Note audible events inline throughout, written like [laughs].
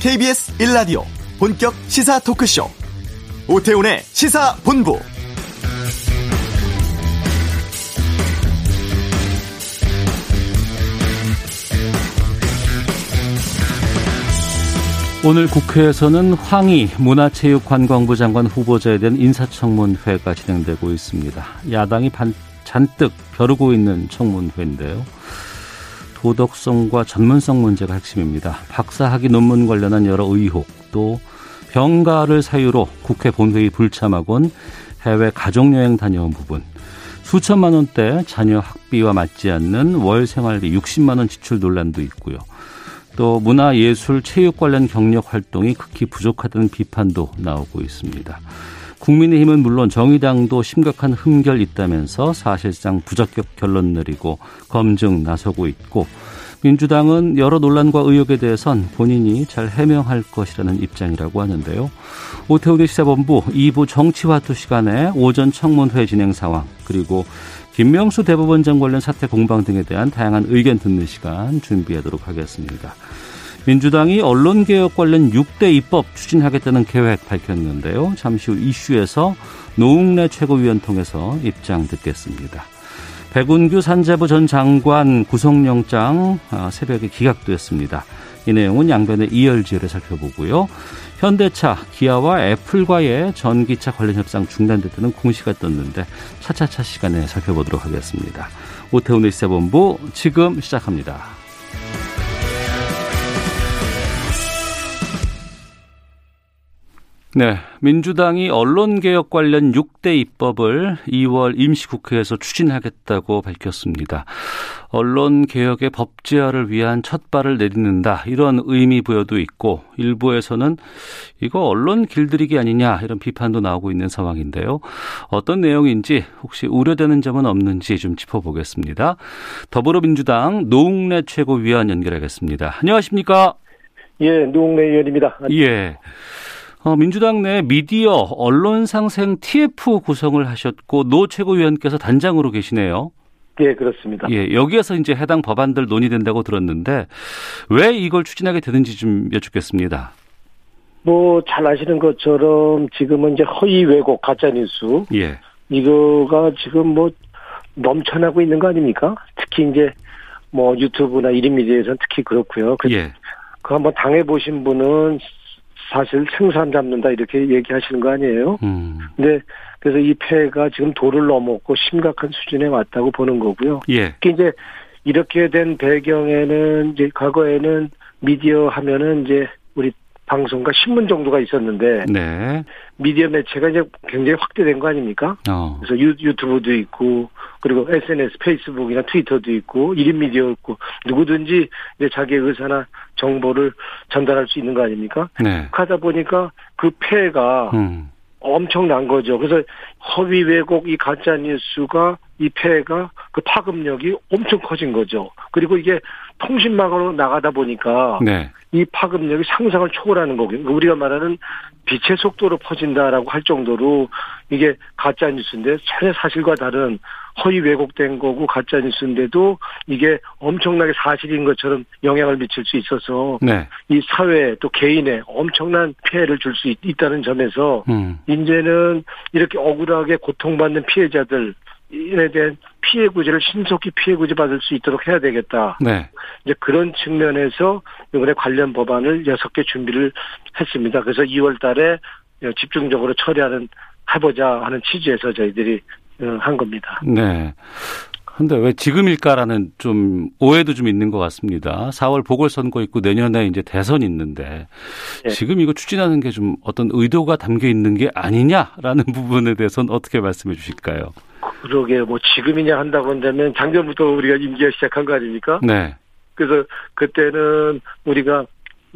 KBS 1라디오 본격 시사 토크쇼 오태훈의 시사본부 오늘 국회에서는 황희 문화체육관광부 장관 후보자에 대한 인사청문회가 진행되고 있습니다. 야당이 반, 잔뜩 벼르고 있는 청문회인데요. 도덕성과 전문성 문제가 핵심입니다. 박사학위 논문 관련한 여러 의혹, 또 병가를 사유로 국회 본회의 불참하곤 해외 가족여행 다녀온 부분, 수천만 원대 자녀 학비와 맞지 않는 월 생활비 60만 원 지출 논란도 있고요. 또 문화 예술 체육 관련 경력 활동이 극히 부족하다는 비판도 나오고 있습니다. 국민의힘은 물론 정의당도 심각한 흠결 있다면서 사실상 부적격 결론 내리고 검증 나서고 있고 민주당은 여러 논란과 의혹에 대해선 본인이 잘 해명할 것이라는 입장이라고 하는데요. 오태훈의 시사본부 2부 정치화투 시간에 오전 청문회 진행 상황 그리고 김명수 대법원장 관련 사태 공방 등에 대한 다양한 의견 듣는 시간 준비하도록 하겠습니다. 민주당이 언론개혁 관련 6대 입법 추진하겠다는 계획 밝혔는데요. 잠시 후 이슈에서 노웅래 최고위원 통해서 입장 듣겠습니다. 백운규 산자부 전 장관 구속영장 아, 새벽에 기각됐습니다. 이 내용은 양변의 이열지열에 살펴보고요. 현대차, 기아와 애플과의 전기차 관련 협상 중단됐다는 공시가 떴는데 차차차 시간에 살펴보도록 하겠습니다. 오태훈의 시사본부 지금 시작합니다. 네. 민주당이 언론개혁 관련 6대 입법을 2월 임시국회에서 추진하겠다고 밝혔습니다. 언론개혁의 법제화를 위한 첫 발을 내딛는다. 이런 의미 부여도 있고, 일부에서는 이거 언론 길들이기 아니냐. 이런 비판도 나오고 있는 상황인데요. 어떤 내용인지 혹시 우려되는 점은 없는지 좀 짚어보겠습니다. 더불어민주당 노웅래 최고위원 연결하겠습니다. 안녕하십니까? 예, 노웅래 의원입니다. 예. 어, 민주당 내 미디어 언론상생 TF 구성을 하셨고 노 최고위원께서 단장으로 계시네요. 예, 그렇습니다. 예, 여기에서 이제 해당 법안들 논의된다고 들었는데 왜 이걸 추진하게 되는지 좀 여쭙겠습니다. 뭐 잘 아시는 것처럼 지금은 이제 허위 왜곡 가짜 뉴스 예. 이거가 지금 뭐 넘쳐나고 있는 거 아닙니까? 특히 이제 뭐 유튜브나 1인 미디어에서는 특히 그렇고요. 그, 예. 그 한번 당해 보신 분은 사실 생산 잡는다 이렇게 얘기하시는 거 아니에요? 음. 근데 그래서 이 폐해가 지금 도를 넘었고 심각한 수준에 왔다고 보는 거고요. 예. 특히 이제 이렇게 된 배경에는 이제 과거에는 미디어 하면은 이제 우리 방송과 신문 정도가 있었는데 네. 미디어 매체가 이제 굉장히 확대된 거 아닙니까? 어. 그래서 유, 유튜브도 있고 그리고 SNS, 페이스북이나 트위터도 있고 1인 미디어 있고 누구든지 이제 자기의 의사나 정보를 전달할 수 있는 거 아닙니까? 네. 하다 보니까 그 폐해가 음. 엄청난 거죠. 그래서 허위 왜곡 이 가짜 뉴스가 이 폐해가 그 파급력이 엄청 커진 거죠. 그리고 이게 통신망으로 나가다 보니까 네. 이 파급력이 상상을 초월하는 거고요. 우리가 말하는 빛의 속도로 퍼진다라고 할 정도로 이게 가짜 뉴스인데 전혀 사실과 다른 허위 왜곡된 거고 가짜 뉴스인데도 이게 엄청나게 사실인 것처럼 영향을 미칠 수 있어서 네. 이 사회 또 개인에 엄청난 피해를 줄 수 있다는 점에서 음. 이제는 이렇게 억울하게 고통받는 피해자들 에 대한 피해 구제를 신속히 피해 구제 받을 수 있도록 해야 되겠다. 네. 이제 그런 측면에서 이번에 관련 법안을 여섯 개 준비를 했습니다. 그래서 2월 달에 집중적으로 처리하는 해보자 하는 취지에서 저희들이 어, 한 겁니다. 네. 근데 왜 지금일까라는 좀 오해도 좀 있는 것 같습니다. 4월 보궐선거 있고 내년에 이제 대선 있는데 네. 지금 이거 추진하는 게 좀 어떤 의도가 담겨 있는 게 아니냐라는 [laughs] 부분에 대해서는 어떻게 말씀해 주실까요? 그러게 뭐 지금이냐 한다고 한다면 작년부터 우리가 임기가 시작한 거 아닙니까? 네. 그래서 그때는 우리가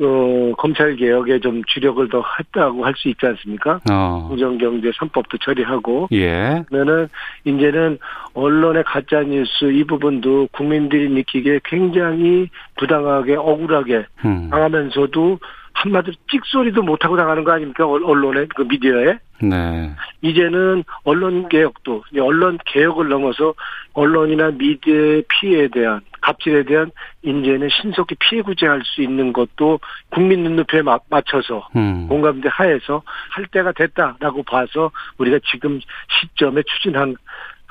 어, 검찰 개혁에 좀 주력을 더 했다고 할 수 있지 않습니까? 어. 공정경제 3법도 처리하고 예. 그러면은 이제는 언론의 가짜 뉴스 이 부분도 국민들이 느끼기에 굉장히 부당하게 억울하게 음. 당하면서도 한마디로 찍소리도 못하고 당하는 거 아닙니까? 언- 언론의 그 미디어에. 네. 이제는 언론 개혁도, 언론 개혁을 넘어서 언론이나 미디어의 피해에 대한 갑질에 대한 인제는 신속히 피해 구제할 수 있는 것도 국민 눈높이에 맞춰서 음. 공감대 하에서 할 때가 됐다라고 봐서 우리가 지금 시점에 추진한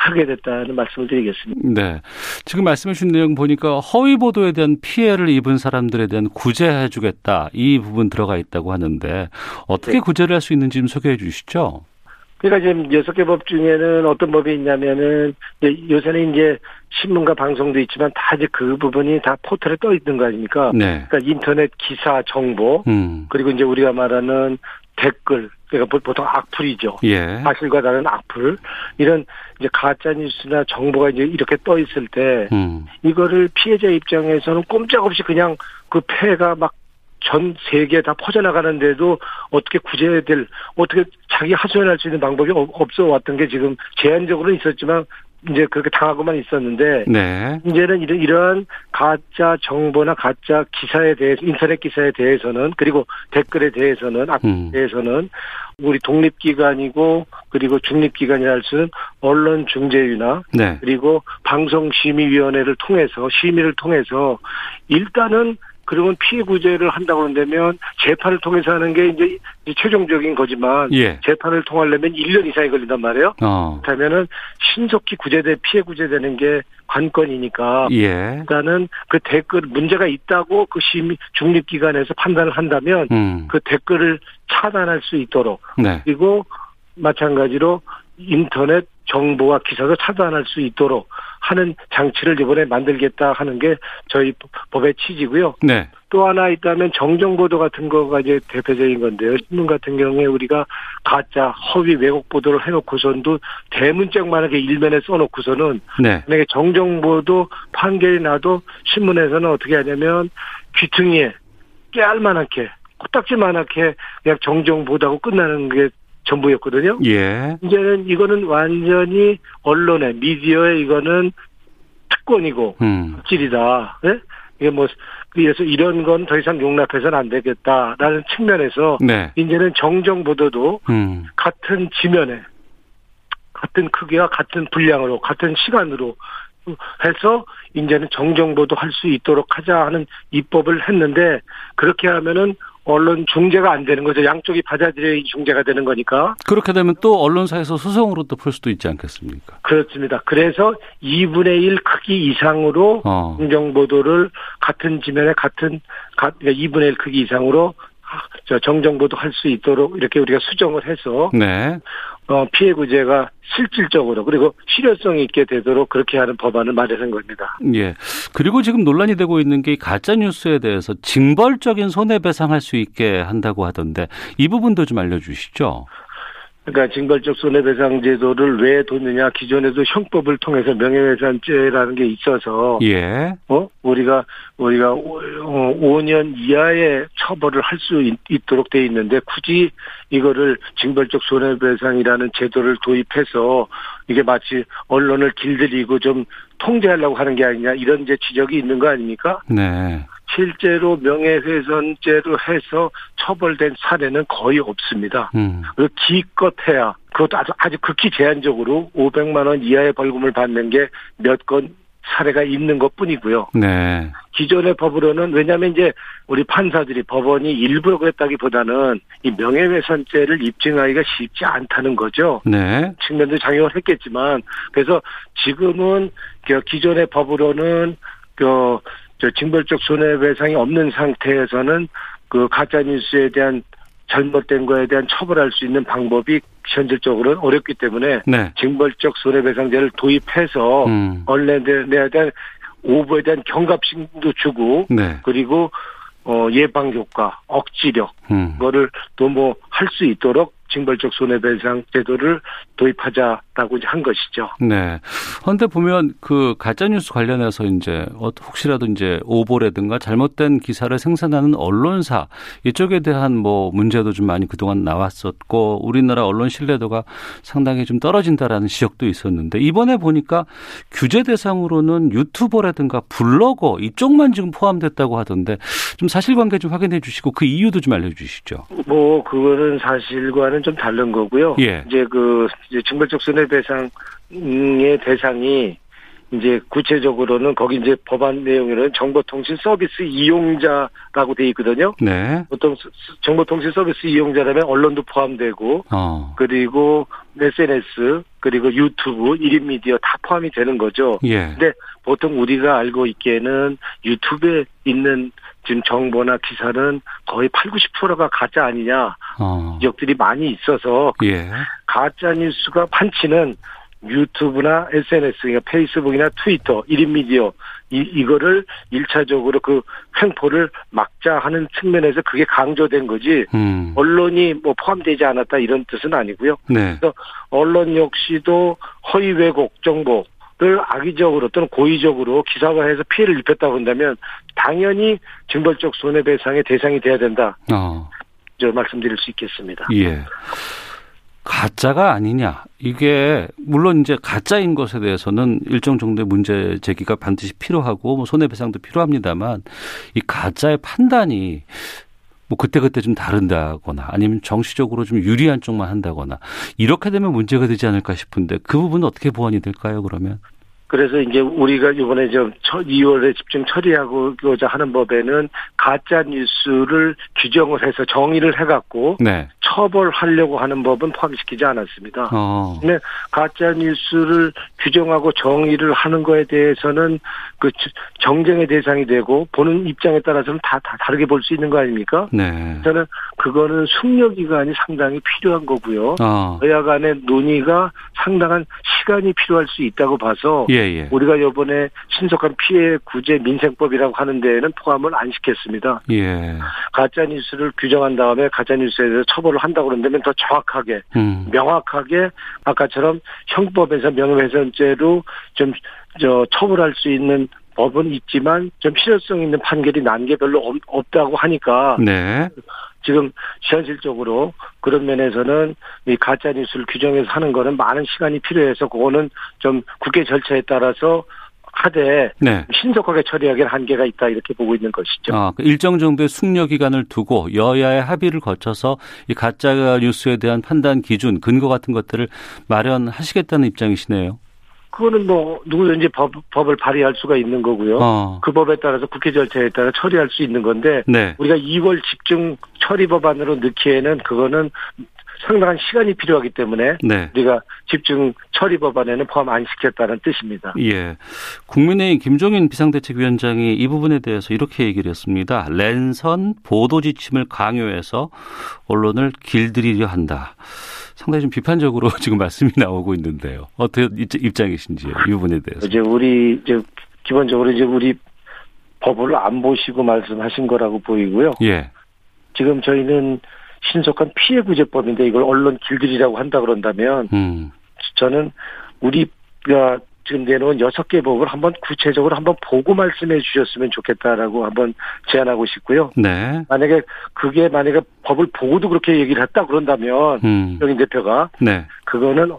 하게 됐다는 말씀을 드리겠습니다. 네. 지금 말씀해 주신 내용 보니까 허위 보도에 대한 피해를 입은 사람들에 대한 구제해 주겠다. 이 부분 들어가 있다고 하는데 어떻게 네. 구제를 할 수 있는지 좀 소개해 주시죠. 그러니까 지금 여섯 개 법 중에는 어떤 법이 있냐면은 요새는 이제 신문과 방송도 있지만 다 이제 그 부분이 다 포털에 떠 있는 거 아닙니까? 네. 그러니까 인터넷 기사 정보 음. 그리고 이제 우리가 말하는 댓글 그러니까 보통 악플이죠. 예. 사실과 다른 악플 이런 이제 가짜 뉴스나 정보가 이제 이렇게 떠 있을 때 음. 이거를 피해자 입장에서는 꼼짝없이 그냥 그 폐가 막 전 세계에 다 퍼져나가는데도 어떻게 구제될 어떻게 자기 하소연할 수 있는 방법이 없어 왔던 게 지금 제한적으로 있었지만 이제 그렇게 당하고만 있었는데 네. 이제는 이런 이러한 가짜 정보나 가짜 기사에 대해서 인터넷 기사에 대해서는 그리고 댓글에 대해서는 음. 대해서는 우리 독립기관이고 그리고 중립기관이라 할 수는 언론중재위나 네. 그리고 방송심의위원회를 통해서 심의를 통해서 일단은 그러면 피해 구제를 한다고 한다면 재판을 통해서 하는 게 이제 최종적인 거지만 예. 재판을 통하려면 1년 이상이 걸린단 말이에요. 어. 그러면은 신속히 구제돼 피해 구제되는 게 관건이니까 예. 일단은 그 댓글 문제가 있다고 그 심의 중립 기관에서 판단을 한다면 음. 그 댓글을 차단할 수 있도록 네. 그리고 마찬가지로 인터넷 정보와 기사도 차단할 수 있도록 하는 장치를 이번에 만들겠다 하는 게 저희 법의 취지고요. 네. 또 하나 있다면 정정보도 같은 거가 이제 대표적인 건데요. 신문 같은 경우에 우리가 가짜 허위 왜곡 보도를 해놓고선도 대문짝만하게 일면에 써놓고서는 네. 만약에 정정보도 판결이 나도 신문에서는 어떻게 하냐면 귀퉁이에 깨알만하게 코딱지만하게 그냥 정정보도하고 끝나는 게 전부였거든요. 예. 이제는 이거는 완전히 언론의 미디어의 이거는 특권이고 음. 질이다. 네? 이게 뭐 그래서 이런 건 더 이상 용납해서는 안 되겠다라는 측면에서 네. 이제는 정정 보도도 음. 같은 지면에 같은 크기와 같은 분량으로 같은 시간으로 해서 이제는 정정보도 할 수 있도록 하자 하는 입법을 했는데 그렇게 하면은 언론 중재가 안 되는 거죠. 양쪽이 받아들여야 중재가 되는 거니까. 그렇게 되면 또 언론사에서 소송으로 또 풀 수도 있지 않겠습니까? 그렇습니다. 그래서 2분의 1 크기 이상으로 어. 공정보도를 같은 지면에 같은 2분의 그러니까 1 크기 이상으로 정정보도 할 수 있도록 이렇게 우리가 수정을 해서 네. 어, 피해 구제가 실질적으로 그리고 실효성 있게 되도록 그렇게 하는 법안을 마련한 겁니다. 예. 그리고 지금 논란이 되고 있는 게 가짜 뉴스에 대해서 징벌적인 손해배상할 수 있게 한다고 하던데 이 부분도 좀 알려주시죠. 그러니까 징벌적 손해배상 제도를 왜 뒀느냐 기존에도 형법을 통해서 명예훼손죄라는 게 있어서 예. 어 우리가 우리가 5년 어, 이하의 처벌을 할 수 있도록 돼 있는데 굳이 이거를 징벌적 손해배상이라는 제도를 도입해서 이게 마치 언론을 길들이고 좀 통제하려고 하는 게 아니냐 이런 이제 지적이 있는 거 아닙니까? 네. 실제로 명예훼손죄로 해서 처벌된 사례는 거의 없습니다. 음. 그리고 기껏해야 그것도 아주 아주 극히 제한적으로 500만 원 이하의 벌금을 받는 게 몇 건 사례가 있는 것 뿐이고요. 네. 기존의 법으로는 왜냐하면 이제 우리 판사들이 법원이 일부러 그랬다기보다는 이 명예훼손죄를 입증하기가 쉽지 않다는 거죠. 네. 측면도 작용을 했겠지만 그래서 지금은 그 기존의 법으로는 그 징벌적 손해배상이 없는 상태에서는 그 가짜 뉴스에 대한 잘못된 거에 대한 처벌할 수 있는 방법이 현실적으로는 어렵기 때문에 네. 징벌적 손해배상제를 도입해서 음. 언론에 대한 오보에 대한 경각심도 주고 네. 그리고 어 예방 효과, 억지력 음. 그거를 또 뭐 할 수 있도록 징벌적 손해배상 제도를 도입하자라고 한 것이죠. 네. 그런데 보면 그 가짜뉴스 관련해서 이제 어, 혹시라도 이제 오보라든가 잘못된 기사를 생산하는 언론사 이쪽에 대한 뭐 문제도 좀 많이 그동안 나왔었고 우리나라 언론 신뢰도가 상당히 좀 떨어진다라는 지적도 있었는데 이번에 보니까 규제 대상으로는 유튜버라든가 블로거 이쪽만 지금 포함됐다고 하던데 좀 사실관계 좀 확인해 주시고 그 이유도 좀 알려 주시죠. 뭐 그거는 사실과는 좀 다른 거고요. 예. 이제 그 이제 징벌적 손해배상의 대상이 이제 구체적으로는 거기 이제 법안 내용에는 정보통신 서비스 이용자라고 돼 있거든요. 네. 보통 정보통신 서비스 이용자라면 언론도 포함되고 어. 그리고 SNS 그리고 유튜브 1인 미디어 다 포함이 되는 거죠. 예. 근데 보통 우리가 알고 있기에는 유튜브에 있는 지금 정보나 기사는 거의 8, 90%가 가짜 아니냐 어. 지적들이 많이 있어서 예. 가짜 뉴스가 판치는 유튜브나 SNS, 그러니까 페이스북이나 트위터, 1인 미디어, 이, 이거를 1차적으로 그 횡포를 막자 하는 측면에서 그게 강조된 거지, 음. 언론이 뭐 포함되지 않았다 이런 뜻은 아니고요. 네. 언론 역시도 허위 왜곡 정보 를 악의적으로 또는 고의적으로 기사화해서 피해를 입혔다고 한다면 당연히 징벌적 손해배상의 대상이 돼야 된다. 어. 저 말씀드릴 수 있겠습니다. 예. 가짜가 아니냐. 이게 물론 이제 가짜인 것에 대해서는 일정 정도의 문제 제기가 반드시 필요하고 뭐 손해배상도 필요합니다만 이 가짜의 판단이 뭐 그때그때 좀 다른다거나 아니면 정치적으로 좀 유리한 쪽만 한다거나 이렇게 되면 문제가 되지 않을까 싶은데 그 부분은 어떻게 보완이 될까요, 그러면? 그래서 이제 우리가 이번에 좀 2월에 집중 처리하고자 하는 법에는 가짜 뉴스를 규정을 해서 정의를 해갖고 네. 처벌하려고 하는 법은 포함시키지 않았습니다. 어. 근데 가짜 뉴스를 규정하고 정의를 하는 거에 대해서는 그 정쟁의 대상이 되고 보는 입장에 따라서는 다, 다 다르게 볼 수 있는 거 아닙니까? 네. 저는 그거는 숙려 기간이 상당히 필요한 거고요. 어. 여야 간의 논의가 상당한 시간이 필요할 수 있다고 봐서 예, 예. 우리가 이번에 신속한 피해 구제 민생법이라고 하는 데에는 포함을 안 시켰습니다. 예. 가짜 뉴스를 규정한 다음에 가짜 뉴스에 대해서 처벌을 한다고 그런다면 더 정확하게 음. 명확하게 아까처럼 형법에서 명예훼손죄로 좀 저 처벌할 수 있는 법은 있지만 좀 실효성 있는 판결이 난 게 별로 없, 없다고 하니까 네. 지금 현실적으로 그런 면에서는 이 가짜 뉴스를 규정해서 하는 거는 많은 시간이 필요해서 그거는 좀 국회 절차에 따라서 하되 네. 신속하게 처리하기는 한계가 있다 이렇게 보고 있는 것이죠. 아, 그 일정 정도의 숙려 기간을 두고 여야의 합의를 거쳐서 이 가짜 뉴스에 대한 판단 기준, 근거 같은 것들을 마련하시겠다는 입장이시네요. 그거는 뭐 누구든지 법, 법을 발의할 수가 있는 거고요. 어. 그 법에 따라서 국회 절차에 따라 처리할 수 있는 건데 네. 우리가 2월 집중 처리 법안으로 넣기에는 그거는 상당한 시간이 필요하기 때문에 네. 우리가 집중 처리 법안에는 포함 안 시켰다는 뜻입니다. 예. 국민의힘 김종인 비상대책위원장이 이 부분에 대해서 이렇게 얘기를 했습니다. 랜선 보도 지침을 강요해서 언론을 길들이려 한다. 상당히 좀 비판적으로 [laughs] 지금 말씀이 나오고 있는데요. 어떻게 입장이신지요? 이 부분에 대해서. 이제 우리 이제 기본적으로 이제 우리 법을 안 보시고 말씀하신 거라고 보이고요. 예. 지금 저희는 신속한 피해 구제법인데 이걸 언론 길들이라고 한다 그런다면 음. 저는 우리가 지금 내놓은 여섯 개 법을 한번 구체적으로 한번 보고 말씀해 주셨으면 좋겠다라고 한번 제안하고 싶고요. 네. 만약에 그게 만약에 법을 보고도 그렇게 얘기를 했다 그런다면 음. 여기 대표가 네. 그거는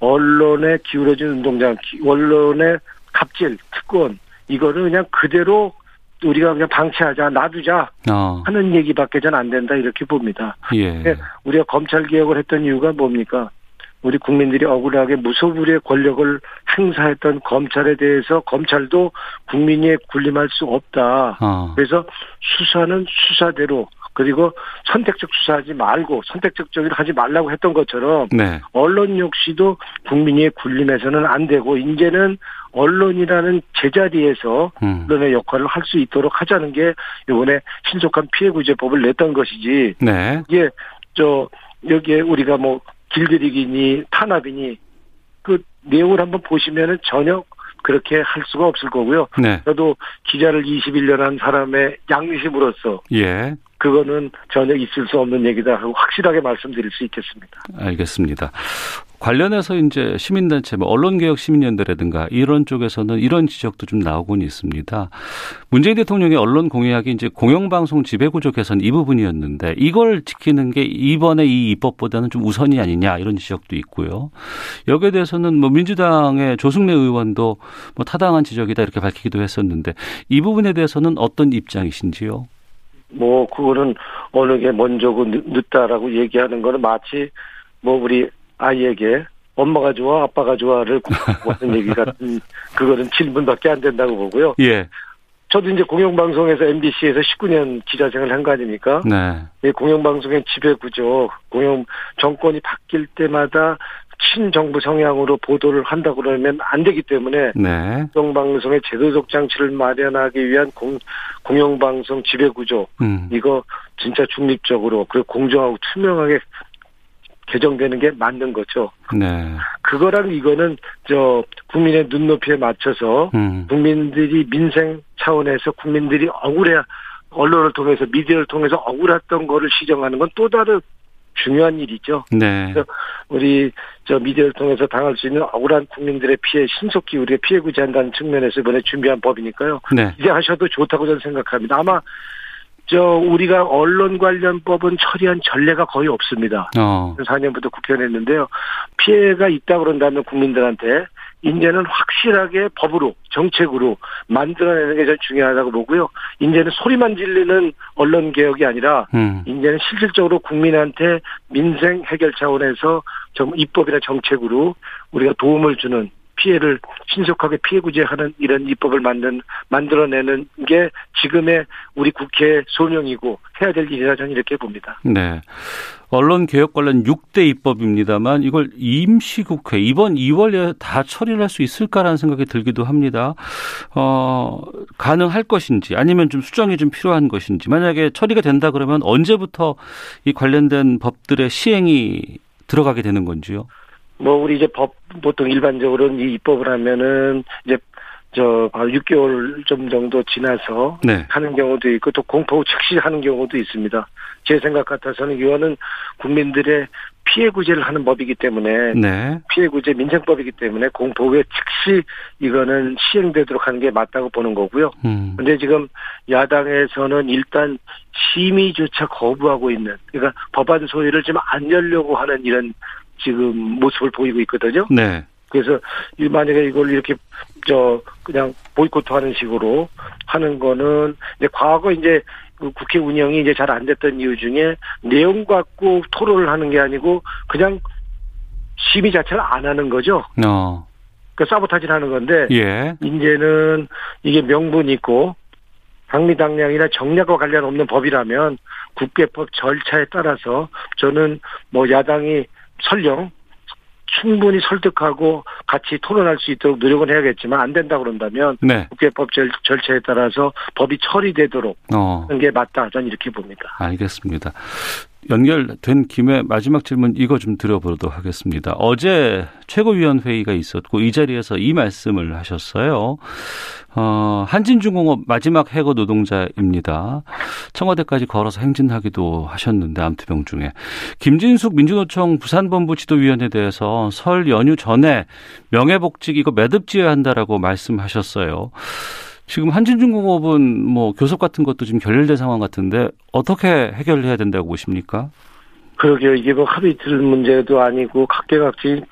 언론에 기울어진 운동장, 언론의 갑질, 특권 이거를 그냥 그대로 우리가 그냥 방치하자, 놔두자 어. 하는 얘기밖에 전 안 된다 이렇게 봅니다. 예. 네, 우리가 검찰 개혁을 했던 이유가 뭡니까? 우리 국민들이 억울하게 무소불위의 권력을 행사했던 검찰에 대해서 검찰도 국민이 군림할 수 없다. 어. 그래서 수사는 수사대로 그리고 선택적 수사하지 말고 선택적 적을 하지 말라고 했던 것처럼 네. 언론 역시도 국민이 군림해서는 안 되고 이제는 언론이라는 제자리에서 음. 언론의 역할을 할 수 있도록 하자는 게 이번에 신속한 피해 구제법을 냈던 것이지 네. 이게 저 여기에 우리가 뭐 길들이기니 탄압이니 그 내용을 한번 보시면은 전혀 그렇게 할 수가 없을 거고요. 네. 저도 기자를 21년 한 사람의 양심으로서 예. 그거는 전혀 있을 수 없는 얘기다 하고 확실하게 말씀드릴 수 있겠습니다. 알겠습니다. 관련해서 이제 시민단체, 뭐 언론개혁 시민연대라든가 이런 쪽에서는 이런 지적도 좀 나오곤 있습니다. 문재인 대통령의 언론 공약이 이제 공영방송 지배구조 개선 이 부분이었는데 이걸 지키는 게 이번에 이 입법보다는 좀 우선이 아니냐 이런 지적도 있고요. 여기에 대해서는 뭐 민주당의 조승래 의원도 뭐 타당한 지적이다 이렇게 밝히기도 했었는데 이 부분에 대해서는 어떤 입장이신지요? 뭐 그거는 어느 게 먼저고 늦- 늦다라고 얘기하는 거는 마치 뭐 우리 아이에게 엄마가 좋아, 아빠가 좋아를 하는 얘기 같은 그거는 질문밖에 안 된다고 보고요. 예. 저도 이제 공영방송에서 MBC에서 19년 기자생활 한거 아닙니까? 네. 공영방송의 지배구조, 공영 정권이 바뀔 때마다 친정부 성향으로 보도를 한다고 그러면 안 되기 때문에 네. 공영방송의 제도적 장치를 마련하기 위한 공, 공영방송 지배구조 음. 이거 진짜 중립적으로 그리고 공정하고 투명하게 개정되는 게 맞는 거죠. 네. 그거랑 이거는 저 국민의 눈높이에 맞춰서 음. 국민들이 민생 차원에서 국민들이 억울해 언론을 통해서 미디어를 통해서 억울했던 거를 시정하는 건 또 다른 중요한 일이죠. 네. 우리 저 미디어를 통해서 당할 수 있는 억울한 국민들의 피해 신속히 우리가 피해 구제한다는 측면에서 이번에 준비한 법이니까요. 네. 이제 하셔도 좋다고 저는 생각합니다. 아마 저 우리가 언론 관련 법은 처리한 전례가 거의 없습니다. 어. 4년부터 국회의원 했는데요. 피해가 있다 그런다면 국민들한테 이제는 확실하게 법으로 정책으로 만들어내는 게전 중요하다고 보고요. 이제는 소리만 질리는 언론 개혁이 아니라 음. 이제는 실질적으로 국민한테 민생 해결 차원에서 좀 입법이나 정책으로 우리가 도움을 주는 피해를 신속하게 피해 구제하는 이런 입법을 만든 만들어내는 게 지금의 우리 국회 소명이고 해야 될 일이라 저는 이렇게 봅니다. 네. 언론 개혁 관련 6대 입법입니다만 이걸 임시 국회 이번 2월에 다 처리를 할 수 있을까라는 생각이 들기도 합니다. 어, 가능할 것인지 아니면 좀 수정이 좀 필요한 것인지 만약에 처리가 된다 그러면 언제부터 이 관련된 법들의 시행이 들어가게 되는 건지요? 뭐 우리 이제 법 보통 일반적으로는 이 입법을 하면은 이제 저 6개월 좀 정도 지나서 네. 하는 경우도 있고 또 공포 즉시 하는 경우도 있습니다. 제 생각 같아서는 이거는 국민들의 피해 구제를 하는 법이기 때문에 네. 피해 구제 민생법이기 때문에 공포 후에 즉시 이거는 시행되도록 하는 게 맞다고 보는 거고요. 음. 근데 지금 야당에서는 일단 심의조차 거부하고 있는 그러니까 법안 소위를 좀 안 열려고 하는 이런 지금 모습을 보이고 있거든요. 네. 그래서 이 만약에 이걸 이렇게 저 그냥 보이콧하는 식으로 하는 거는 이제 과거 이제 그 국회 운영이 이제 잘 안 됐던 이유 중에 내용 갖고 토론을 하는 게 아니고 그냥 심의 자체를 안 하는 거죠. 어. 그 사보타지를 하는 건데 예. 이제는 이게 명분 있고 당리당량이나 정략과 관련 없는 법이라면 국회법 절차에 따라서 저는 뭐 야당이 설령 충분히 설득하고 같이 토론할 수 있도록 노력은 해야겠지만 안 된다 그런다면 네. 국회법 절, 절차에 따라서 법이 처리되도록 어. 하는 게 맞다. 저는 이렇게 봅니다. 알겠습니다. 연결된 김에 마지막 질문 이거 좀 드려보도록 하겠습니다. 어제 최고위원회의가 있었고 이 자리에서 이 말씀을 하셨어요. 어, 한진중공업 마지막 해고 노동자입니다. 청와대까지 걸어서 행진하기도 하셨는데 암투병 중에 김진숙 민주노총 부산본부 지도위원에 대해서 설 연휴 전에 명예복직 이거 매듭지어야 한다라고 말씀하셨어요. 지금 한진중공업은 뭐 교섭 같은 것도 지금 결렬된 상황 같은데 어떻게 해결해야 된다고 보십니까? 그러게요. 이게 뭐 합의 들 문제도 아니고 각계각층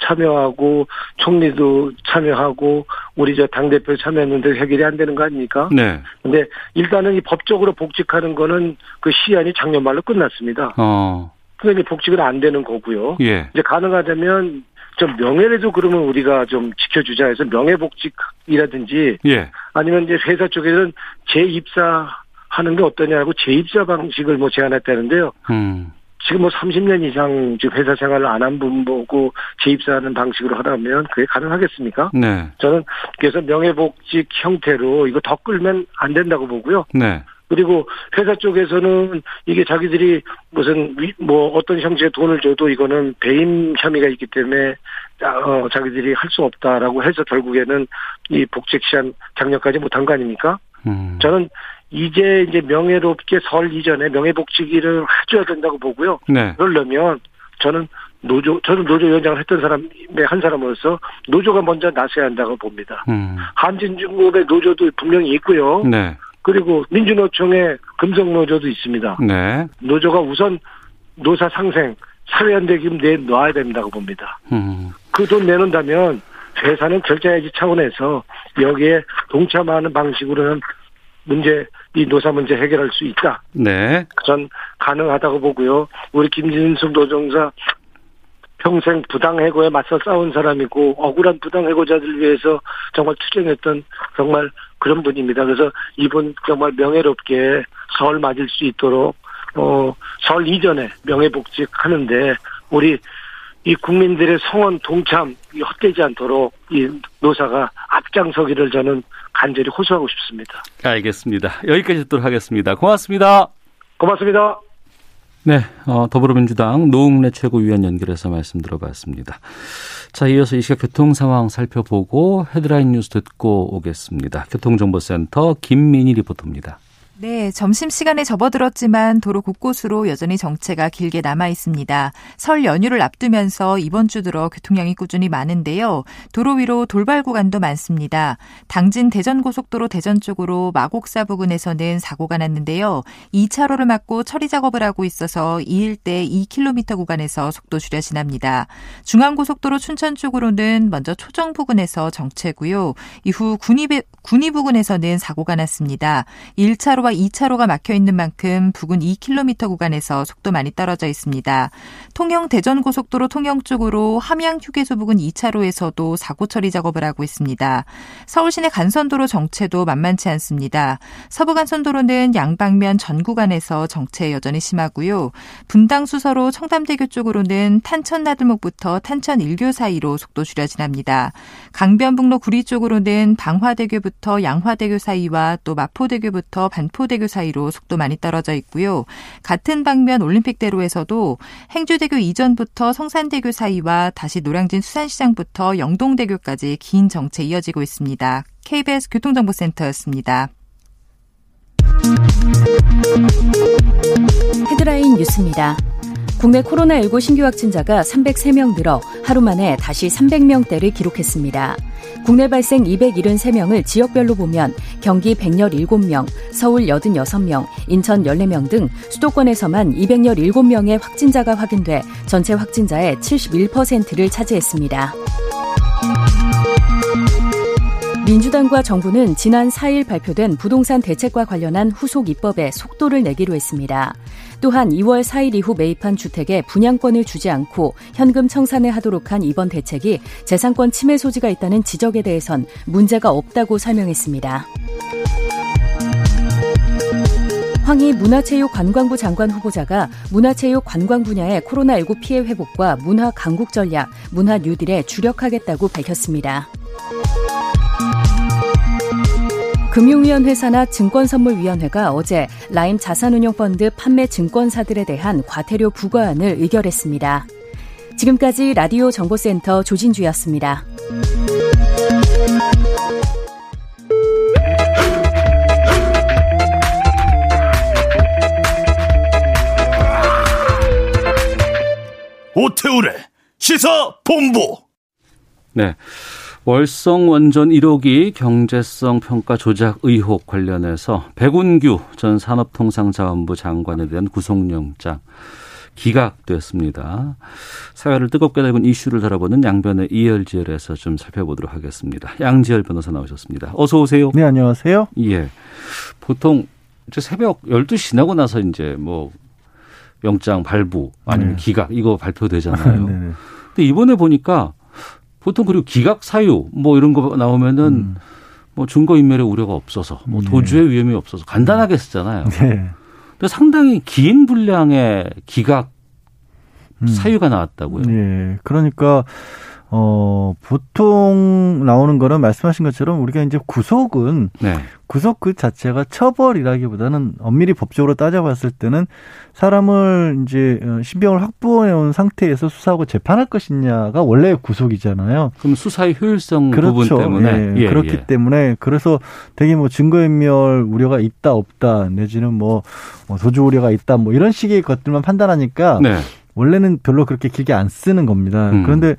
참여하고 총리도 참여하고 우리 저 당대표 참여했는데 해결이 안 되는 거 아닙니까? 네. 근데 일단은 이 법적으로 복직하는 거는 그 시한이 작년 말로 끝났습니다. 어. 그러니까 복직은 안 되는 거고요. 예. 이제 가능하다면 좀 명예라도 그러면 우리가 좀 지켜주자 해서 명예복직이라든지 예. 아니면 이제 회사 쪽에는 재입사하는 게 어떠냐고 재입사 방식을 뭐 제안했다는데요. 음. 지금 뭐 30년 이상 지금 회사 생활을 안 한 분 보고 재입사하는 방식으로 하라면 그게 가능하겠습니까? 네. 저는 그래서 명예복직 형태로 이거 더 끌면 안 된다고 보고요. 네. 그리고 회사 쪽에서는 이게 자기들이 무슨 위- 뭐 어떤 형식의 돈을 줘도 이거는 배임 혐의가 있기 때문에 어, 자기들이 할 수 없다라고 해서 결국에는 이 복직 시한 작년까지 못한 거 아닙니까? 음. 저는 이제 이제 명예롭게 설 이전에 명예복직을 해줘야 된다고 보고요. 네. 그러려면 저는 노조 저는 노조 위원장을 했던 사람의 한 사람으로서 노조가 먼저 나서야 한다고 봅니다. 음. 한진중공업의 노조도 분명히 있고요. 네. 그리고 민주노총의 금속노조도 있습니다. 네. 노조가 우선 노사 상생 사회연대 기금 내 놔야 된다고 봅니다. 음. 그돈 내놓는다면 회사는 결제해야지 차원에서 여기에 동참하는 방식으로는 문제 이 노사 문제 해결할 수 있다. 네. 전 가능하다고 보고요. 우리 김진숙 노정사 평생 부당 해고에 맞서 싸운 사람이고 억울한 부당 해고자들 위해서 정말 투쟁했던 정말 그런 분입니다. 그래서 이분 정말 명예롭게 설 맞을 수 있도록 어, 설 이전에 명예복직 하는데 우리 이 국민들의 성원 동참 헛되지 않도록 이 노사가 앞장서기를 저는 간절히 호소하고 싶습니다. 알겠습니다. 여기까지 듣도록 하겠습니다. 고맙습니다. 고맙습니다. 네, 어, 더불어민주당 노웅래 최고위원 연결해서 말씀 들어봤습니다. 자, 이어서 이 시각 교통 상황 살펴보고 헤드라인 뉴스 듣고 오겠습니다. 교통정보센터 김민희 리포터입니다. 네, 점심시간에 접어들었지만 도로 곳곳으로 여전히 정체가 길게 남아 있습니다. 설 연휴를 앞두면서 이번 주 들어 교통량이 꾸준히 많은데요. 도로 위로 돌발 구간도 많습니다. 당진 대전고속도로 대전 쪽으로 마곡사 부근에서는 사고가 났는데요. 2차로를 막고 처리 작업을 하고 있어서 이 일대 2km 구간에서 속도 줄여 지납니다. 중앙고속도로 춘천 쪽으로는 먼저 초정 부근에서 정체고요. 이후 군위, 군위 부근에서는 사고가 났습니다. 1차로와 1차로와 2차로가 막혀 있는 만큼 부근 2km 구간에서 속도 많이 떨어져 있습니다. 통영 대전 고속도로 통영 쪽으로 함양 휴게소 부근 2차로에서도 사고 처리 작업을 하고 있습니다. 서울 시내 간선도로 정체도 만만치 않습니다. 서부 간선도로는 양방면 전 구간에서 정체 여전히 심하고요. 분당 수서로 청담대교 쪽으로는 탄천 나들목부터 탄천 일교 사이로 속도 줄여 지납니다. 강변북로 구리 쪽으로는 방화대교부터 양화대교 사이와 또 마포대교부터 반포 반포대교 사이로 속도 많이 떨어져 있고요. 같은 방면 올림픽대로에서도 행주대교 이전부터 성산대교 사이와 다시 노량진 수산시장부터 영동대교까지 긴 정체 이어지고 있습니다. KBS 교통정보센터였습니다. 헤드라인 뉴스입니다. 국내 코로나19 신규 확진자가 303명 늘어 하루 만에 다시 300명대를 기록했습니다. 국내 발생 273명을 지역별로 보면 경기 117명, 서울 86명, 인천 14명 등 수도권에서만 217명의 확진자가 확인돼 전체 확진자의 71%를 차지했습니다. 민주당과 정부는 지난 4일 발표된 부동산 대책과 관련한 후속 입법에 속도를 내기로 했습니다. 또한 2월 4일 이후 매입한 주택에 분양권을 주지 않고 현금 청산을 하도록 한 이번 대책이 재산권 침해 소지가 있다는 지적에 대해선 문제가 없다고 설명했습니다. 황희 문화체육관광부 장관 후보자가 문화체육 관광 분야의 코로나19 피해 회복과 문화 강국 전략, 문화 뉴딜에 주력하겠다고 밝혔습니다. 금융위원회사나 증권선물위원회가 어제 라임 자산운용펀드 판매 증권사들에 대한 과태료 부과안을 의결했습니다. 지금까지 라디오 정보센터 조진주였습니다. 오태우래 시사 본부. 네. 월성 원전 1호기 경제성 평가 조작 의혹 관련해서 백운규 전 산업통상자원부 장관에 대한 구속영장 기각됐습니다. 사회를 뜨겁게 달군 이슈를 다뤄보는 양변의 이열지열에서 좀 살펴보도록 하겠습니다. 양지열 변호사 나오셨습니다. 어서 오세요. 네, 안녕하세요. 예. 보통 이제 새벽 12시 지나고 나서 이제 뭐 영장 발부 아니면 네. 기각 이거 발표되잖아요. [laughs] 네. 근데 이번에 보니까 보통 그리고 기각 사유 뭐 이런 거 나오면은 음. 뭐 증거 인멸의 우려가 없어서 뭐 네. 도주의 위험이 없어서 간단하게 쓰잖아요. 네. 근데 상당히 긴 분량의 기각 음. 사유가 나왔다고요. 네. 그러니까 어, 보통 나오는 거는 말씀하신 것처럼 우리가 이제 구속은 네. 구속 그 자체가 처벌이라기보다는 엄밀히 법적으로 따져봤을 때는 사람을 이제 어, 신병을 확보해 온 상태에서 수사하고 재판할 것이냐가 원래 구속이잖아요. 그럼 수사의 효율성 그렇죠. 부분 때문에 예, 예, 그렇기 예. 때문에 그래서 되게 뭐 증거인멸 우려가 있다 없다 내지는 뭐, 뭐 도주 우려가 있다 뭐 이런 식의 것들만 판단하니까 네. 원래는 별로 그렇게 길게 안 쓰는 겁니다. 음. 그런데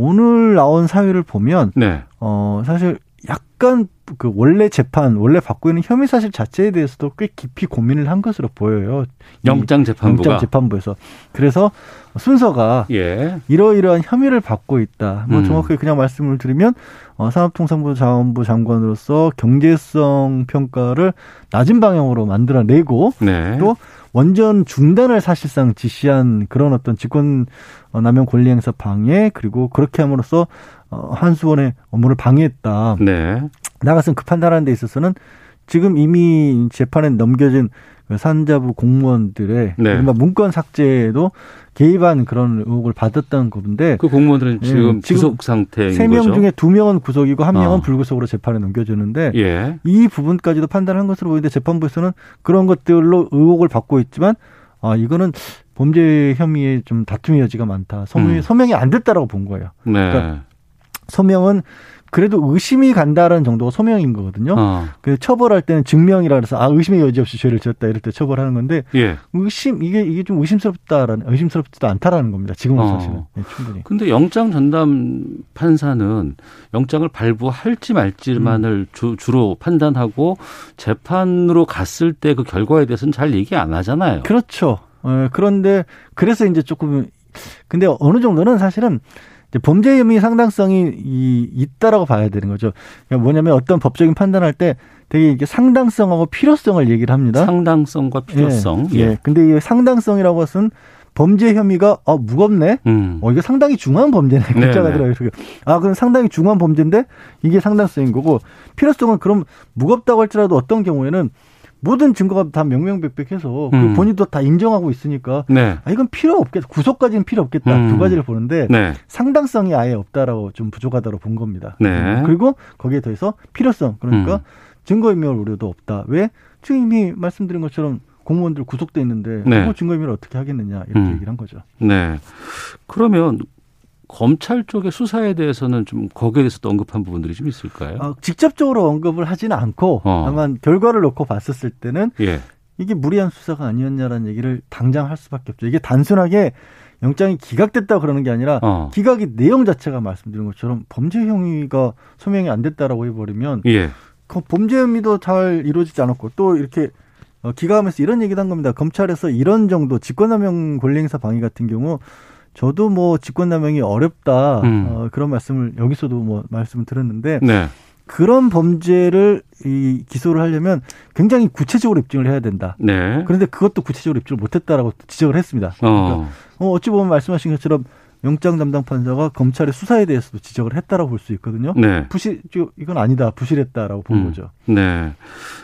오늘 나온 사유를 보면 네. 어 사실 약간 그 원래 재판 원래 받고 있는 혐의 사실 자체에 대해서도 꽤 깊이 고민을 한 것으로 보여요. 영장 재판부가 영장 재판부에서 그래서 순서가 예. 이러이러한 혐의를 받고 있다. 뭐 음. 정확하게 그냥 말씀을 드리면 어, 산업통상부 자원부 장관으로서 경제성 평가를 낮은 방향으로 만들어내고 네. 또 원전 중단을 사실상 지시한 그런 어떤 직권 남용 권리 행사 방해 그리고 그렇게 함으로써 어, 한수원의 업무를 방해했다. 네. 나가서 그 판단하는 데 있어서는 지금 이미 재판에 넘겨진 그 산자부 공무원들의 네. 문건 삭제에도 개입한 그런 의혹을 받았다는 건데 그 공무원들은 예, 지금 예, 구속 상태인 거죠. 3명 중에 2명은 구속이고 1명은 어. 불구속으로 재판에 넘겨주는데 예. 이 부분까지도 판단한 것으로 보이는데 재판부에서는 그런 것들로 의혹을 받고 있지만 아 이거는 범죄 혐의에 좀 다툼의 여지가 많다. 소명이, 음. 소명이 안 됐다라고 본 거예요. 네. 그러니까 소명은 그래도 의심이 간다는 정도가 소명인 거거든요. 어. 그 처벌할 때는 증명이라 그래서 아 의심의 여지 없이 죄를 지었다 이럴 때 처벌하는 건데 예. 의심 이게 이게 좀 의심스럽다라는 의심스럽지도 않다라는 겁니다. 지금은 어. 사실은 네, 충분히. 근데 영장 전담 판사는 영장을 발부할지 말지만을 음. 주, 로 판단하고 재판으로 갔을 때 그 결과에 대해서는 잘 얘기 안 하잖아요. 그렇죠. 어, 그런데 그래서 이제 조금 근데 어느 정도는 사실은 범죄 혐의 상당성이 이, 있다라고 봐야 되는 거죠. 그러니까 뭐냐면 어떤 법적인 판단할 때 되게 이게 상당성하고 필요성을 얘기를 합니다. 상당성과 필요성. 예. 예. 예. 근데 이 상당성이라고 해서는 범죄 혐의가 어 무겁네. 음. 어 이거 상당히 중요한 범죄네. 글자가 들어요. 아 그럼 상당히 중요한 범죄인데 이게 상당성인 거고 필요성은 그럼 무겁다고 할지라도 어떤 경우에는 모든 증거가 다 명명백백해서 그 음. 그 본인도 다 인정하고 있으니까 네. 아 이건 필요 없겠다 구속까지는 필요 없겠다 음. 두 가지를 보는데 네. 상당성이 아예 없다라고 좀 부족하다고 본 겁니다. 네. 음. 그리고 거기에 더해서 필요성 그러니까 음. 증거인멸 우려도 없다. 왜 지금 이미 말씀드린 것처럼 공무원들 구속돼 있는데 네. 증거인멸 어떻게 하겠느냐 이렇게 음. 얘기를 한 거죠. 네. 그러면 검찰 쪽의 수사에 대해서는 좀 거기에 대해서도 언급한 부분들이 좀 있을까요? 어, 직접적으로 언급을 하지는 않고 어. 다만 결과를 놓고 봤었을 때는 예. 이게 무리한 수사가 아니었냐라는 얘기를 당장 할 수밖에 없죠. 이게 단순하게 영장이 기각됐다 그러는 게 아니라 어. 기각의 내용 자체가 말씀드린 것처럼 범죄 행위가 소명이 안 됐다라고 해버리면 예. 그 범죄 혐의도 잘 이루어지지 않았고 또 이렇게 어, 기각하면서 이런 얘기도 한 겁니다. 검찰에서 이런 정도 직권남용 권리행사 방해 같은 경우 저도 뭐 직권남용이 어렵다 음. 어, 그런 말씀을 여기서도 뭐 말씀을 드렸는데 네. 그런 범죄를 이 기소를 하려면 굉장히 구체적으로 입증을 해야 된다. 네. 그런데 그것도 구체적으로 입증을 못했다라고 지적을 했습니다. 어. 그러니까 어, 어찌 보면 말씀하신 것처럼 영장 담당 판사가 검찰의 수사에 대해서도 지적을 했다라고 볼 수 있거든요. 네. 부실 이건 아니다. 부실했다라고 본 음. 거죠. 네.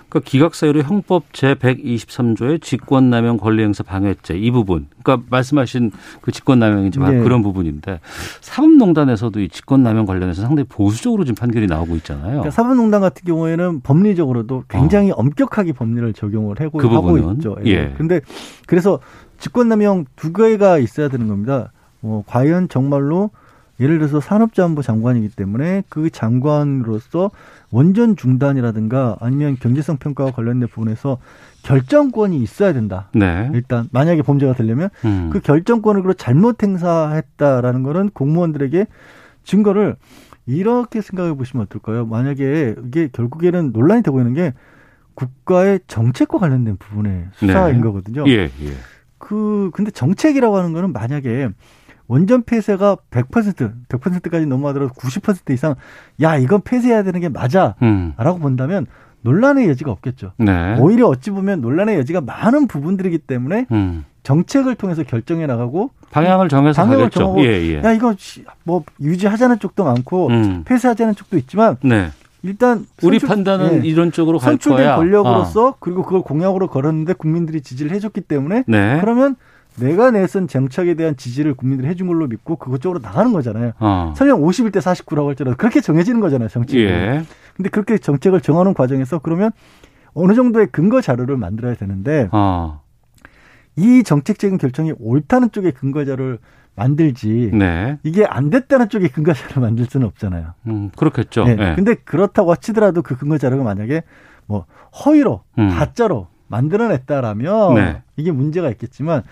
그러니까 기각 사유로 형법 제 123조의 직권남용 권리행사 방해죄 이 부분. 그러니까 말씀하신 그 직권남용이지 네. 그런 부분인데 사법농단에서도 이 직권남용 관련해서 상당히 보수적으로 지금 판결이 나오고 있잖아요. 그러니까 사법농단 같은 경우에는 법리적으로도 굉장히 어. 엄격하게 법리를 적용을 하고, 그 하고 있죠. 예. 예. 근데 그래서 직권남용 두 개가 있어야 되는 겁니다. 어, 과연 정말로 예를 들어서 산업자원부 장관이기 때문에 그 장관으로서 원전 중단이라든가 아니면 경제성 평가와 관련된 부분에서 결정권이 있어야 된다. 네. 일단 만약에 범죄가 되려면 음. 그 결정권을 잘못 행사했다라는 거는 공무원들에게 증거를 이렇게 생각해 보시면 어떨까요? 만약에 이게 결국에는 논란이 되고 있는 게 국가의 정책과 관련된 부분의 수사인 네. 거거든요. 예, 예. 그 근데 정책이라고 하는 거는 만약에 원전 폐쇄가 100% 100%까지 넘어가더라도 90% 이상 야 이건 폐쇄해야 되는 게 맞아라고 음. 본다면 논란의 여지가 없겠죠. 네. 오히려 어찌 보면 논란의 여지가 많은 부분들이기 때문에 음. 정책을 통해서 결정해 나가고 방향을 정해서 방향을 가겠죠. 정하고 예, 예. 야 이거 뭐 유지하자는 쪽도 많고 음. 폐쇄하자는 쪽도 있지만 네. 일단 우리 판단은 예, 이런 쪽으로 갈 거야. 권력으로서 어. 그리고 그걸 공약으로 걸었는데 국민들이 지지를 해줬기 때문에 네. 그러면 내가 내선 정책에 대한 지지를 국민들이 해준 걸로 믿고 그것 쪽으로 나가는 거잖아요. 어. 설령 51대 49라고 할지라도 그렇게 정해지는 거잖아요, 정책이. 예. 근데 그렇게 정책을 정하는 과정에서 그러면 어느 정도의 근거 자료를 만들어야 되는데 어. 이 정책적인 결정이 옳다는 쪽의 근거 자료를 만들지 네. 이게 안 됐다는 쪽의 근거 자료를 만들 수는 없잖아요. 음, 그렇겠죠. 네. 네. 근데 그렇다고 치더라도 그 근거 자료가 만약에 뭐 허위로 음. 가짜로 만들어냈다라면 네. 이게 문제가 있겠지만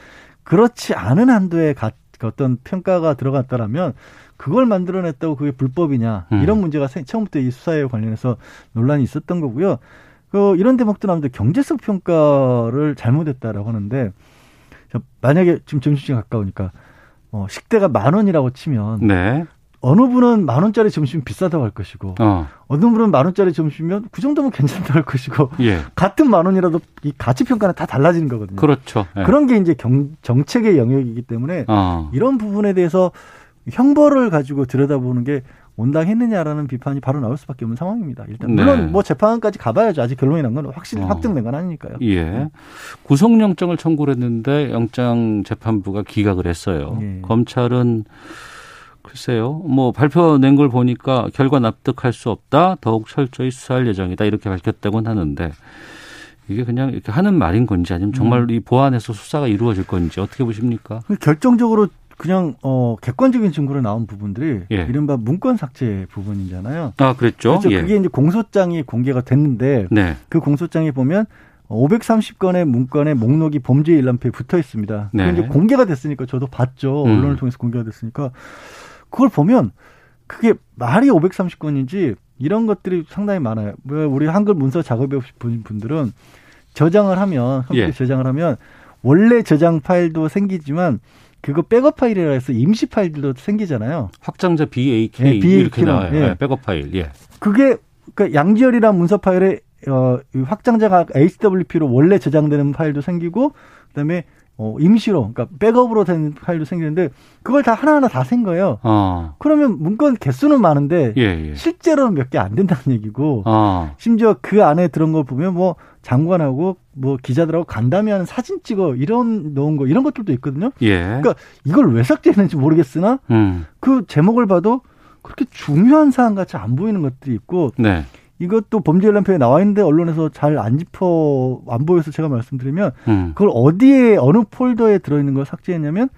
그렇지 않은 한도의 가, 어떤 평가가 들어갔다라면 그걸 만들어냈다고 그게 불법이냐 음. 이런 문제가 처음부터 이 수사에 관련해서 논란이 있었던 거고요. 그 이런 대목도 나오는데 경제성 평가를 잘못했다라고 하는데 만약에 지금 점심시간 가까우니까 어, 식대가 만 원이라고 치면 네. 어느 분은 만 원짜리 점심 비싸다고 할 것이고 어. 느 분은 만 원짜리 점심이면 그 정도면 괜찮다고 할 것이고 예. 같은 만 원이라도 이 가치 평가는 다 달라지는 거거든요. 그렇죠. 예. 그런 게 이제 경, 정책의 영역이기 때문에 어. 이런 부분에 대해서 형벌을 가지고 들여다보는 게 온당했느냐라는 비판이 바로 나올 수밖에 없는 상황입니다. 일단 네. 물론 뭐 재판까지 가봐야죠. 아직 결론이 난 건 확실히 어. 확정된 건 아니니까요. 예. 네. 구속영장을 청구를 했는데 영장 재판부가 기각을 했어요. 예. 검찰은 글쎄요. 뭐 발표 낸 걸 보니까 결과 납득할 수 없다. 더욱 철저히 수사할 예정이다. 이렇게 밝혔다고는 하는데 이게 그냥 이렇게 하는 말인 건지 아니면 정말 음. 이 보안에서 수사가 이루어질 건지 어떻게 보십니까? 결정적으로 그냥 어 객관적인 증거로 나온 부분들이 예. 이른바 문건 삭제 부분이잖아요. 아 그랬죠. 그렇죠. 예. 그게 이제 공소장이 공개가 됐는데 네. 그 공소장에 보면 530건의 문건의 목록이 범죄 일람표에 붙어 있습니다. 네. 이제 공개가 됐으니까 저도 봤죠. 음. 언론을 통해서 공개가 됐으니까 그걸 보면 그게 말이 530건인지 이런 것들이 상당히 많아요. 뭐 우리 한글 문서 작업해 보신 분들은 저장을 하면 컴퓨터 예. 저장을 하면 원래 저장 파일도 생기지만 그거 백업 파일이라 해서 임시 파일들도 생기잖아요. 확장자 BAK 네, BAK 이렇게 나와요. 예. 네, 백업 파일. 예. 그게 그러니까 양지열이란 문서 파일에 어 확장자가 HWP로 원래 저장되는 파일도 생기고 그다음에 어 임시로 그러니까 백업으로 된 파일도 생기는데 그걸 다 하나하나 다 센 거예요. 어. 그러면 문건 개수는 많은데 예, 예. 실제로는 몇 개 안 된다는 얘기고 어. 심지어 그 안에 들은 걸 보면 뭐 장관하고 뭐 기자들하고 간담회하는 사진 찍어 이런 넣은 거 이런 것들도 있거든요. 예. 그러니까 이걸 왜 삭제했는지 모르겠으나 음. 그 제목을 봐도 그렇게 중요한 사안 같이 안 보이는 것들이 있고 네. 이것도 범죄 연람표에 나와 있는데 언론에서 잘 안 짚어 안 보여서 제가 말씀드리면 음. 그걸 어디에 어느 폴더에 들어있는 걸 삭제했냐면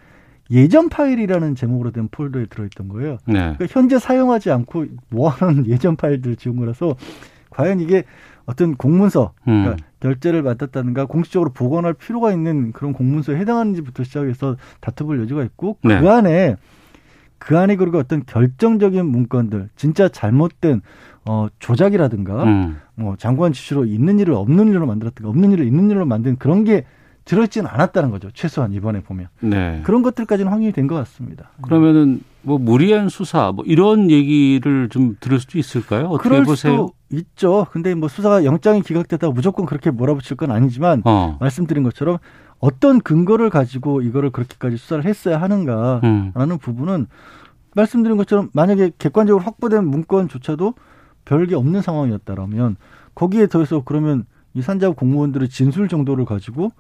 예전 파일이라는 제목으로 된 폴더에 들어있던 거예요. 네. 그러니까 현재 사용하지 않고 모아놓은 [laughs] 예전 파일들을 지운 거라서 과연 이게 어떤 공문서 그러니까 음. 결제를 받았다든가 공식적으로 보관할 필요가 있는 그런 공문서에 해당하는지부터 시작해서 다퉈볼 여지가 있고 네. 그 안에 그 안에 그리고 어떤 결정적인 문건들 진짜 잘못된 어 조작이라든가 음. 뭐 장관 지시로 있는 일을 없는 일로 만들었든가 없는 일을 있는 일로 만든 그런 게 들어있지는 않았다는 거죠. 최소한 이번에 보면. 네. 그런 것들까지는 확인이 된 것 같습니다. 그러면은 뭐 무리한 수사 뭐 이런 얘기를 좀 들을 수도 있을까요? 어떻게 그럴 보세요? 수도 있죠. 근데 뭐 수사가 영장이 기각됐다고 무조건 그렇게 몰아붙일 건 아니지만 어. 말씀드린 것처럼 어떤 근거를 가지고 이거를 그렇게까지 수사를 했어야 하는가라는 음. 부분은 말씀드린 것처럼 만약에 객관적으로 확보된 문건조차도 별게 없는 상황이었다라면 거기에 더해서 그러면 이 산자부 공무원들의 진술 정도를 가지고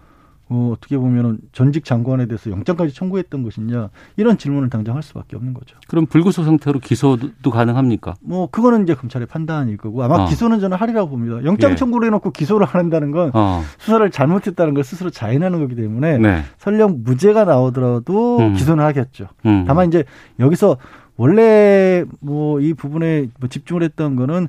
어, 어떻게 보면은 전직 장관에 대해서 영장까지 청구했던 것이냐 이런 질문을 당장 할 수밖에 없는 거죠. 그럼 불구속 상태로 기소도 가능합니까? 뭐 그거는 이제 검찰의 판단일 거고 아마 어. 기소는 저는 하리라고 봅니다. 영장 예. 청구를 해놓고 기소를 안 한다는 건 어. 수사를 잘못했다는 걸 스스로 자인하는 거기 때문에 네. 설령 무죄가 나오더라도 음. 기소는 하겠죠. 음. 다만 이제 여기서 원래 뭐 이 부분에 뭐 집중을 했던 거는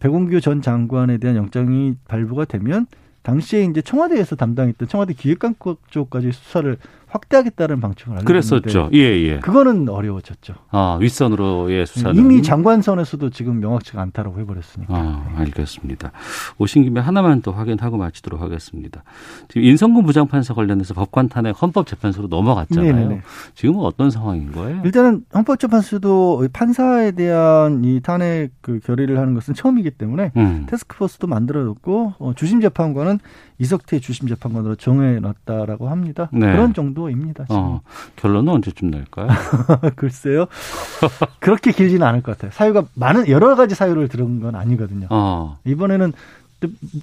백운규 전 장관에 대한 영장이 발부가 되면 당시에 이제 청와대에서 담당했던 청와대 기획관국 쪽까지 수사를 확대하겠다는 방침을 알고 그랬었죠. 예, 예. 그거는 어려워졌죠. 아, 윗선으로의 수사는 이미 장관선에서도 지금 명확치가 않다라고 해버렸으니까. 아, 알겠습니다. 오신 김에 하나만 더 확인하고 마치도록 하겠습니다. 지금 인성군 부장판사 관련해서 법관 탄핵 헌법재판소로 넘어갔잖아요. 네네. 네, 네. 지금은 어떤 상황인 거예요? 일단은 헌법재판소도 판사에 대한 이 탄핵 그 결의를 하는 것은 처음이기 때문에 음. 테스크포스도 만들어졌고 어, 주심 재판관은 이석태 주심 재판관으로 정해놨다라고 합니다. 네. 그런 정도입니다. 어, 결론은 언제쯤 날까요? [laughs] 글쎄요. 그렇게 길지는 않을 것 같아요. 사유가 많은 여러 가지 사유를 들은 건 아니거든요. 어. 이번에는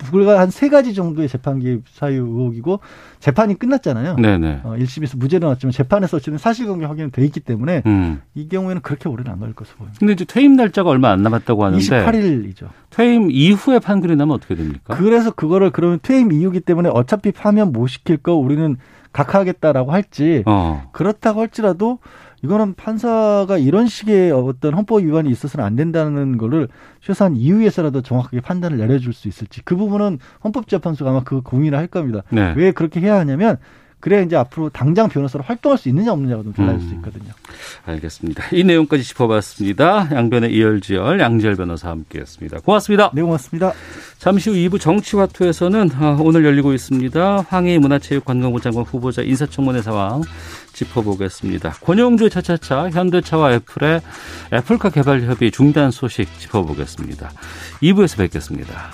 불과 한 세 가지 정도의 재판 개입 사유 의혹이고 재판이 끝났잖아요. 네네. 어, 1심에서 무죄로 나왔지만 재판에서 어쨌든 사실관계 확인이 돼 있기 때문에 음. 이 경우에는 그렇게 오래는 안 걸릴 것으로 보입니다. 근데 이제 퇴임 날짜가 얼마 안 남았다고 하는데 28일이죠. 퇴임 이후에 판결이 나면 어떻게 됩니까? 그래서 그거를 그러면 퇴임 이후기 때문에 어차피 파면 못 시킬 거 우리는 각하하겠다라고 할지 어. 그렇다고 할지라도 이거는 판사가 이런 식의 어떤 헌법 위반이 있어서는 안 된다는 거를 최소한 이유에서라도 정확하게 판단을 내려줄 수 있을지 그 부분은 헌법재판소가 아마 그 고민을 할 겁니다. 네. 왜 그렇게 해야 하냐면 그래야 이제 앞으로 당장 변호사로 활동할 수 있느냐 없느냐가 좀 달라질 음. 수 있거든요. 알겠습니다. 이 내용까지 짚어봤습니다. 양변의 이열지열 양지열 변호사 함께했습니다. 고맙습니다. 네, 고맙습니다. 잠시 후 2부 정치화투에서는 아, 오늘 열리고 있습니다. 황희 문화체육관광부 장관 후보자 인사청문회 상황 짚어보겠습니다. 권영주의 차차차 현대차와 애플의 애플카 개발 협의 중단 소식 짚어보겠습니다. 2부에서 뵙겠습니다.